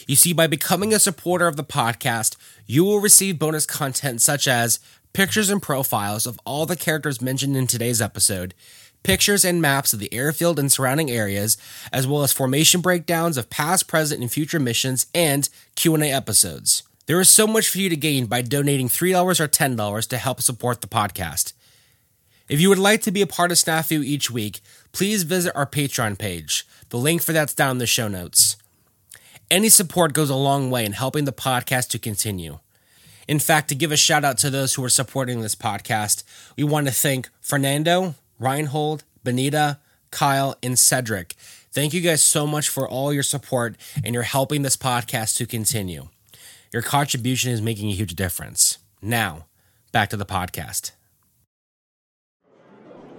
You see, by becoming a supporter of the podcast, you will receive bonus content such as pictures and profiles of all the characters mentioned in today's episode, pictures and maps of the airfield and surrounding areas, as well as formation breakdowns of past, present, and future missions and Q&A episodes. There is so much for you to gain by donating $3 or $10 to help support the podcast. If you would like to be a part of Snafu each week, please visit our Patreon page. The link for that's down in the show notes. Any support goes a long way in helping the podcast to continue. In fact, to give a shout out to those who are supporting this podcast, we want to thank Fernando, Reinhold, Benita, Kyle, and Cedric. Thank you guys so much for all your support and you're helping this podcast to continue. Your contribution is making a huge difference. Now, back to the podcast.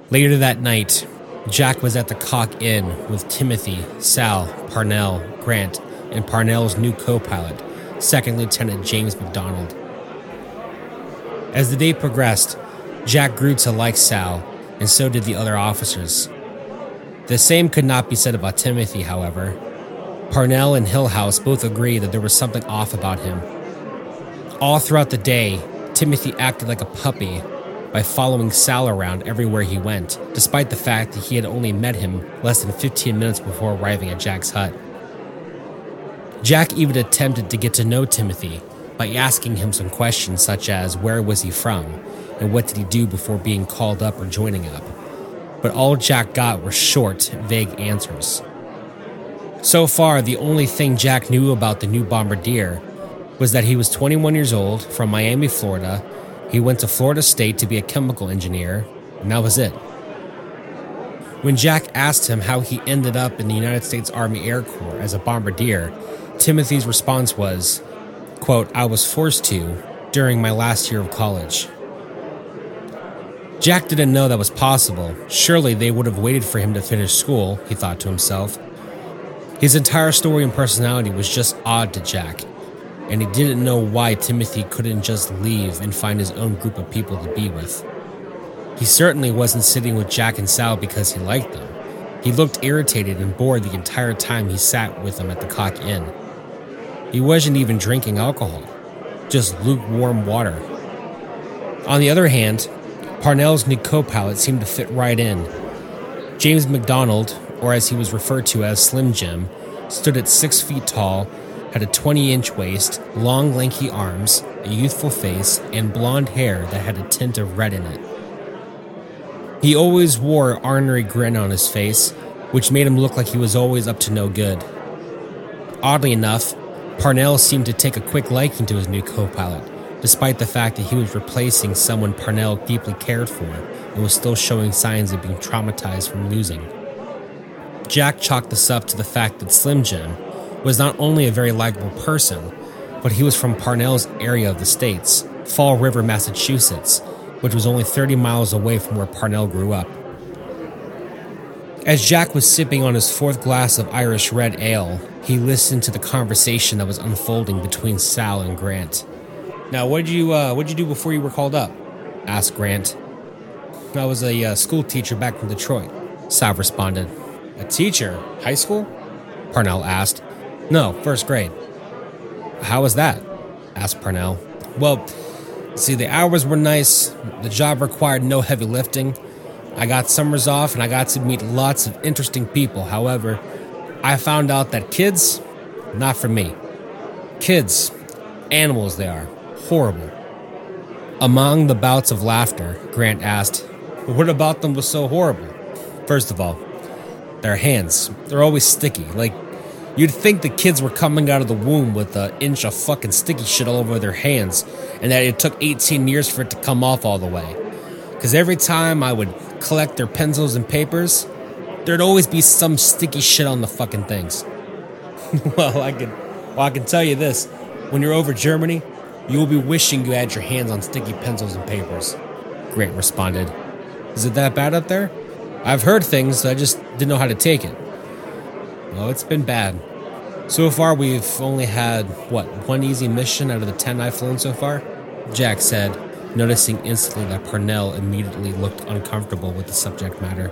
Later that night, Jack was at the Cock Inn with Timothy, Sal, Parnell, Grant, and Parnell's new co pilot, Second Lieutenant James McDonald. As the day progressed, Jack grew to like Sal, and so did the other officers. The same could not be said about Timothy, however. Parnell and Hillhouse both agreed that there was something off about him. All throughout the day, Timothy acted like a puppy by following Sal around everywhere he went, despite the fact that he had only met him less than 15 minutes before arriving at Jack's hut. Jack even attempted to get to know Timothy by asking him some questions such as where was he from and what did he do before being called up or joining up. But all Jack got were short, vague answers. So far, the only thing Jack knew about the new bombardier was that he was 21 years old, from Miami, Florida. He went to Florida State to be a chemical engineer, and that was it. When Jack asked him how he ended up in the United States Army Air Corps as a bombardier, Timothy's response was, quote, I was forced to during my last year of college. Jack didn't know that was possible. Surely they would have waited for him to finish school, he thought to himself. His entire story and personality was just odd to Jack, and he didn't know why Timothy couldn't just leave and find his own group of people to be with. He certainly wasn't sitting with Jack and Sal because he liked them. He looked irritated and bored the entire time he sat with them at the Cock Inn. He wasn't even drinking alcohol, just lukewarm water. On the other hand, Parnell's new co pilot seemed to fit right in. James McDonald, or as he was referred to as Slim Jim, stood at six feet tall, had a 20 inch waist, long lanky arms, a youthful face, and blonde hair that had a tint of red in it. He always wore an ornery grin on his face, which made him look like he was always up to no good. Oddly enough, Parnell seemed to take a quick liking to his new co pilot, despite the fact that he was replacing someone Parnell deeply cared for and was still showing signs of being traumatized from losing. Jack chalked this up to the fact that Slim Jim was not only a very likable person, but he was from Parnell's area of the States, Fall River, Massachusetts, which was only 30 miles away from where Parnell grew up. As Jack was sipping on his fourth glass of Irish red ale, he listened to the conversation that was unfolding between Sal and Grant. Now, what did you uh, what did you do before you were called up? asked Grant. I was a uh, school teacher back from Detroit. Sal responded. A teacher? High school? Parnell asked. No, first grade. How was that? asked Parnell. Well, see, the hours were nice, the job required no heavy lifting. I got summers off and I got to meet lots of interesting people. However, I found out that kids, not for me. Kids, animals they are, horrible. Among the bouts of laughter, Grant asked, What about them was so horrible? First of all, Their hands, they're always sticky. Like, you'd think the kids were coming out of the womb with an inch of fucking sticky shit all over their hands, and that it took 18 years for it to come off all the way. Because every time I would collect their pencils and papers, there'd always be some sticky shit on the fucking things. well, I can, well, I can tell you this: when you're over Germany, you will be wishing you had your hands on sticky pencils and papers. Grant responded. Is it that bad up there? I've heard things, I just didn't know how to take it. Well, it's been bad. So far, we've only had, what, one easy mission out of the 10 I've flown so far? Jack said, noticing instantly that Parnell immediately looked uncomfortable with the subject matter.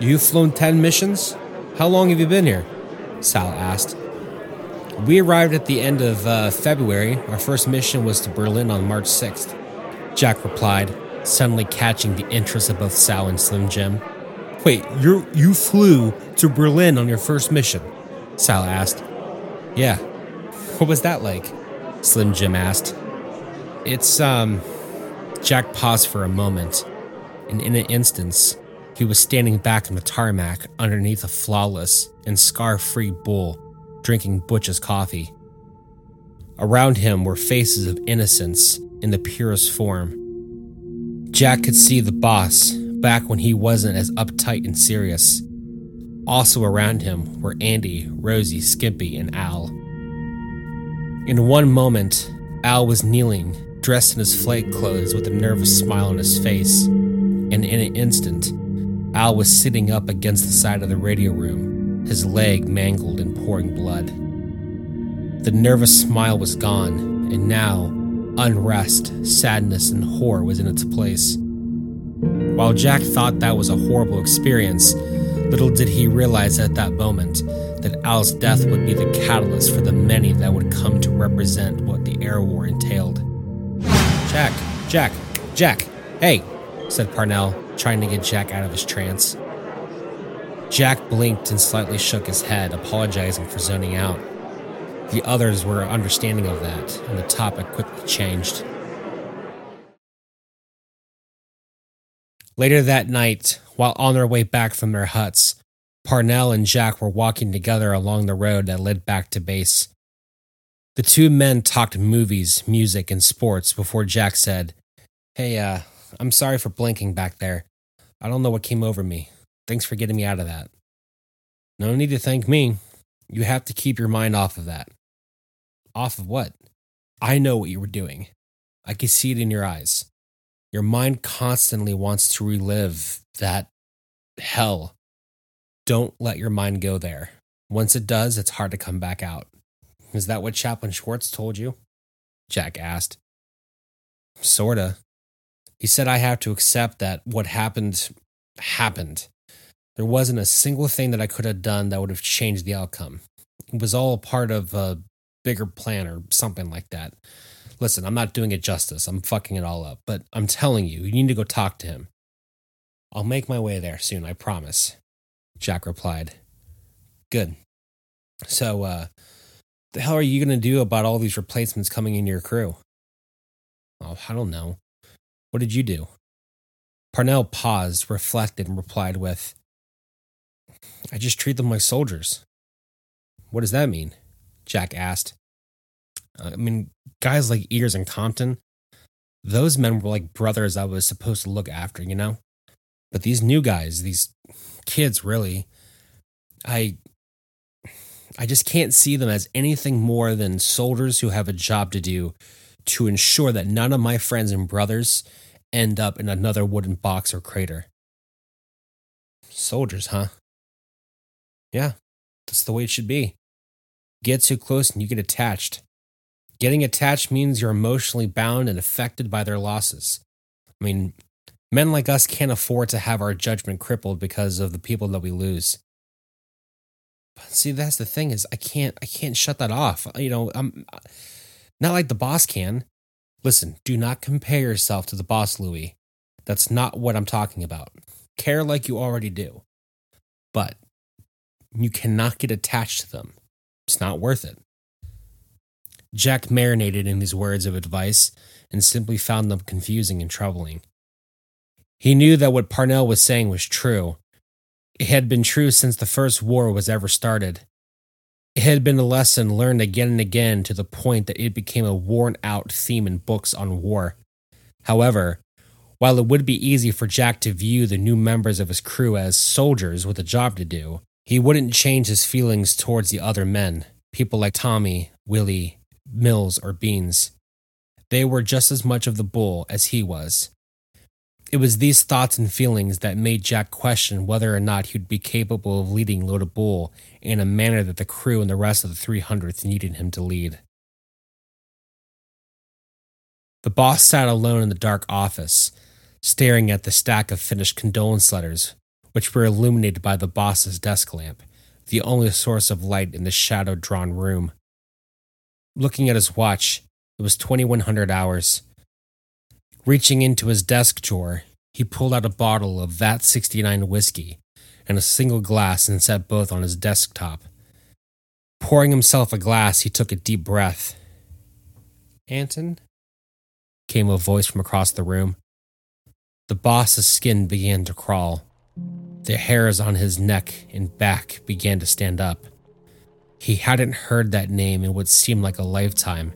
You've flown 10 missions? How long have you been here? Sal asked. We arrived at the end of uh, February. Our first mission was to Berlin on March 6th. Jack replied, suddenly catching the interest of both Sal and Slim Jim. Wait, you you flew to Berlin on your first mission? Sal asked. Yeah. What was that like? Slim Jim asked. It's, um. Jack paused for a moment, and in an instant, he was standing back on the tarmac underneath a flawless and scar free bull, drinking Butch's coffee. Around him were faces of innocence in the purest form Jack could see the boss back when he wasn't as uptight and serious. Also around him were Andy, Rosie, Skippy, and Al. In one moment, Al was kneeling, dressed in his flight clothes with a nervous smile on his face, and in an instant, Al was sitting up against the side of the radio room, his leg mangled and pouring blood. The nervous smile was gone, and now Unrest, sadness, and horror was in its place. While Jack thought that was a horrible experience, little did he realize at that moment that Al's death would be the catalyst for the many that would come to represent what the air war entailed. Jack, Jack, Jack, hey, said Parnell, trying to get Jack out of his trance. Jack blinked and slightly shook his head, apologizing for zoning out. The others were understanding of that, and the topic quickly changed. Later that night, while on their way back from their huts, Parnell and Jack were walking together along the road that led back to base. The two men talked movies, music, and sports before Jack said, Hey, uh, I'm sorry for blinking back there. I don't know what came over me. Thanks for getting me out of that. No need to thank me. You have to keep your mind off of that. Off of what? I know what you were doing. I could see it in your eyes. Your mind constantly wants to relive that hell. Don't let your mind go there. Once it does, it's hard to come back out. Is that what Chaplain Schwartz told you? Jack asked. Sorta. He said I have to accept that what happened happened. There wasn't a single thing that I could have done that would have changed the outcome. It was all part of a bigger plan or something like that. Listen, I'm not doing it justice. I'm fucking it all up. But I'm telling you, you need to go talk to him. I'll make my way there soon, I promise. Jack replied. Good. So, uh, the hell are you going to do about all these replacements coming in your crew? Oh, I don't know. What did you do? Parnell paused, reflected, and replied with, I just treat them like soldiers. What does that mean? Jack asked. Uh, I mean, guys like Ears and Compton, those men were like brothers I was supposed to look after, you know? But these new guys, these kids, really, I. I just can't see them as anything more than soldiers who have a job to do to ensure that none of my friends and brothers end up in another wooden box or crater. Soldiers, huh? Yeah, that's the way it should be get too close and you get attached. Getting attached means you're emotionally bound and affected by their losses. I mean, men like us can't afford to have our judgment crippled because of the people that we lose. But see, that's the thing is I can't I can't shut that off. You know, I'm not like the boss can. Listen, do not compare yourself to the boss, Louis. That's not what I'm talking about. Care like you already do. But you cannot get attached to them. It's not worth it. Jack marinated in these words of advice and simply found them confusing and troubling. He knew that what Parnell was saying was true. It had been true since the first war was ever started. It had been a lesson learned again and again to the point that it became a worn out theme in books on war. However, while it would be easy for Jack to view the new members of his crew as soldiers with a job to do, he wouldn't change his feelings towards the other men, people like Tommy, Willie, Mills, or Beans. They were just as much of the bull as he was. It was these thoughts and feelings that made Jack question whether or not he'd be capable of leading Loda Bull in a manner that the crew and the rest of the 300th needed him to lead. The boss sat alone in the dark office, staring at the stack of finished condolence letters, which were illuminated by the boss's desk lamp, the only source of light in the shadow drawn room. Looking at his watch, it was 2100 hours. Reaching into his desk drawer, he pulled out a bottle of VAT 69 whiskey and a single glass and set both on his desktop. Pouring himself a glass, he took a deep breath. Anton? came a voice from across the room. The boss's skin began to crawl. The hairs on his neck and back began to stand up. He hadn't heard that name in what seemed like a lifetime.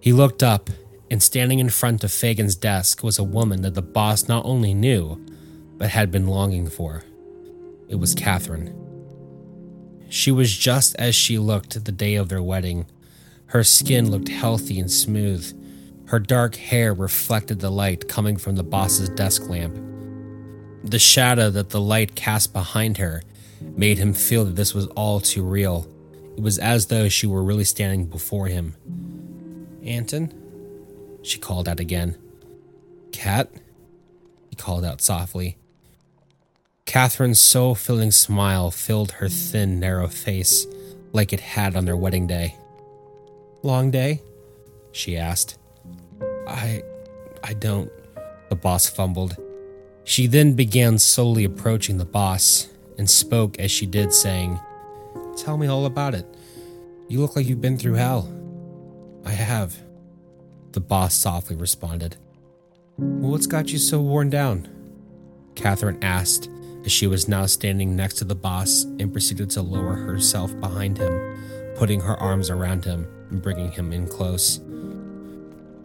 He looked up, and standing in front of Fagan's desk was a woman that the boss not only knew, but had been longing for. It was Catherine. She was just as she looked the day of their wedding. Her skin looked healthy and smooth, her dark hair reflected the light coming from the boss's desk lamp. The shadow that the light cast behind her made him feel that this was all too real. It was as though she were really standing before him. Anton? She called out again. Cat? He called out softly. Catherine's soul filling smile filled her thin, narrow face like it had on their wedding day. Long day? She asked. I. I don't. The boss fumbled. She then began slowly approaching the boss and spoke as she did, saying, Tell me all about it. You look like you've been through hell. I have. The boss softly responded. Well, what's got you so worn down? Catherine asked as she was now standing next to the boss and proceeded to lower herself behind him, putting her arms around him and bringing him in close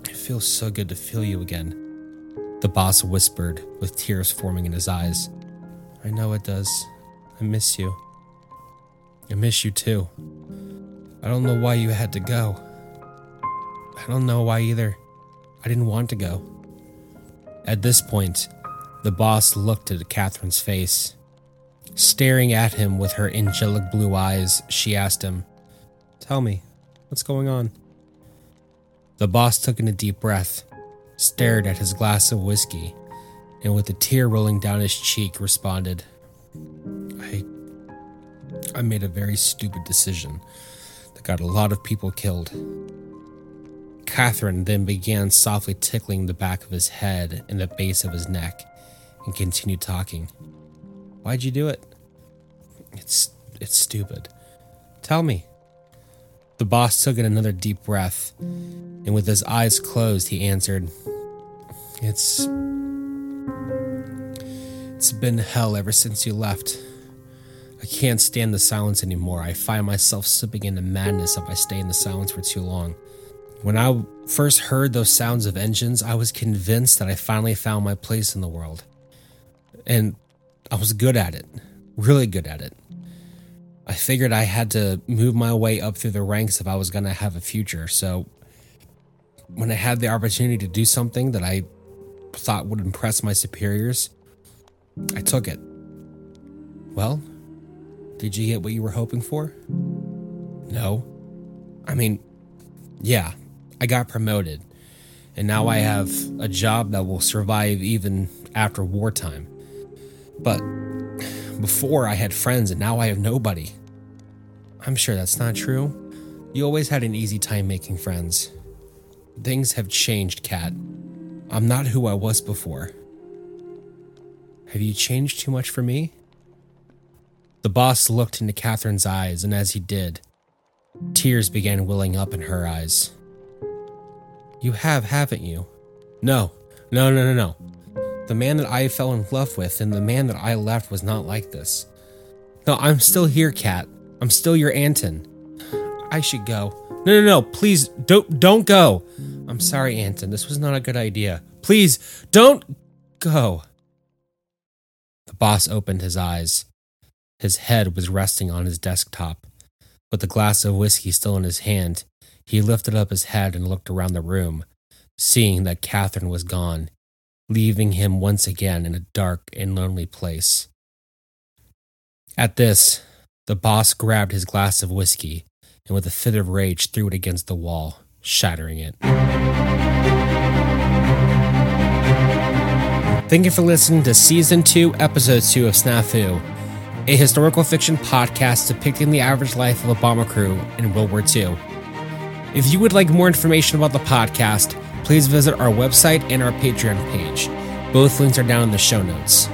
It feels so good to feel you again. The boss whispered, with tears forming in his eyes. I know it does. I miss you. I miss you too. I don't know why you had to go. I don't know why either. I didn't want to go. At this point, the boss looked at Catherine's face. Staring at him with her angelic blue eyes, she asked him, Tell me, what's going on? The boss took in a deep breath, stared at his glass of whiskey, and with a tear rolling down his cheek, responded, I. I made a very stupid decision that got a lot of people killed. Catherine then began softly tickling the back of his head and the base of his neck and continued talking. Why'd you do it? It's it's stupid. Tell me. The boss took in another deep breath, and with his eyes closed, he answered, It's. It's been hell ever since you left. I can't stand the silence anymore. I find myself slipping into madness if I stay in the silence for too long. When I first heard those sounds of engines, I was convinced that I finally found my place in the world. And I was good at it, really good at it. I figured I had to move my way up through the ranks if I was going to have a future. So when I had the opportunity to do something that I thought would impress my superiors, I took it. Well, did you get what you were hoping for? No. I mean, yeah, I got promoted, and now I have a job that will survive even after wartime. But before I had friends and now I have nobody. I'm sure that's not true. You always had an easy time making friends. Things have changed, Kat. I'm not who I was before. Have you changed too much for me? The boss looked into Catherine's eyes, and as he did, tears began welling up in her eyes. You have, haven't you? No, no, no, no, no. The man that I fell in love with and the man that I left was not like this. No, I'm still here, Kat. I'm still your Anton. I should go. No, no, no, please don't don't go. I'm sorry, Anton. This was not a good idea. Please don't go. The boss opened his eyes. His head was resting on his desktop. With the glass of whiskey still in his hand, he lifted up his head and looked around the room, seeing that Catherine was gone, leaving him once again in a dark and lonely place. At this, the boss grabbed his glass of whiskey and, with a fit of rage, threw it against the wall, shattering it. Thank you for listening to Season 2, Episode 2 of Snafu, a historical fiction podcast depicting the average life of a bomber crew in World War II. If you would like more information about the podcast, please visit our website and our Patreon page. Both links are down in the show notes.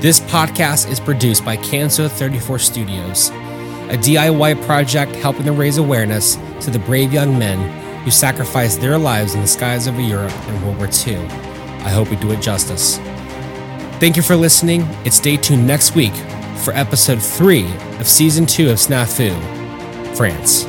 This podcast is produced by Canso 34 Studios, a DIY project helping to raise awareness to the brave young men who sacrificed their lives in the skies over Europe in World War II. I hope we do it justice. Thank you for listening, and stay tuned next week for episode 3 of season 2 of Snafu, France.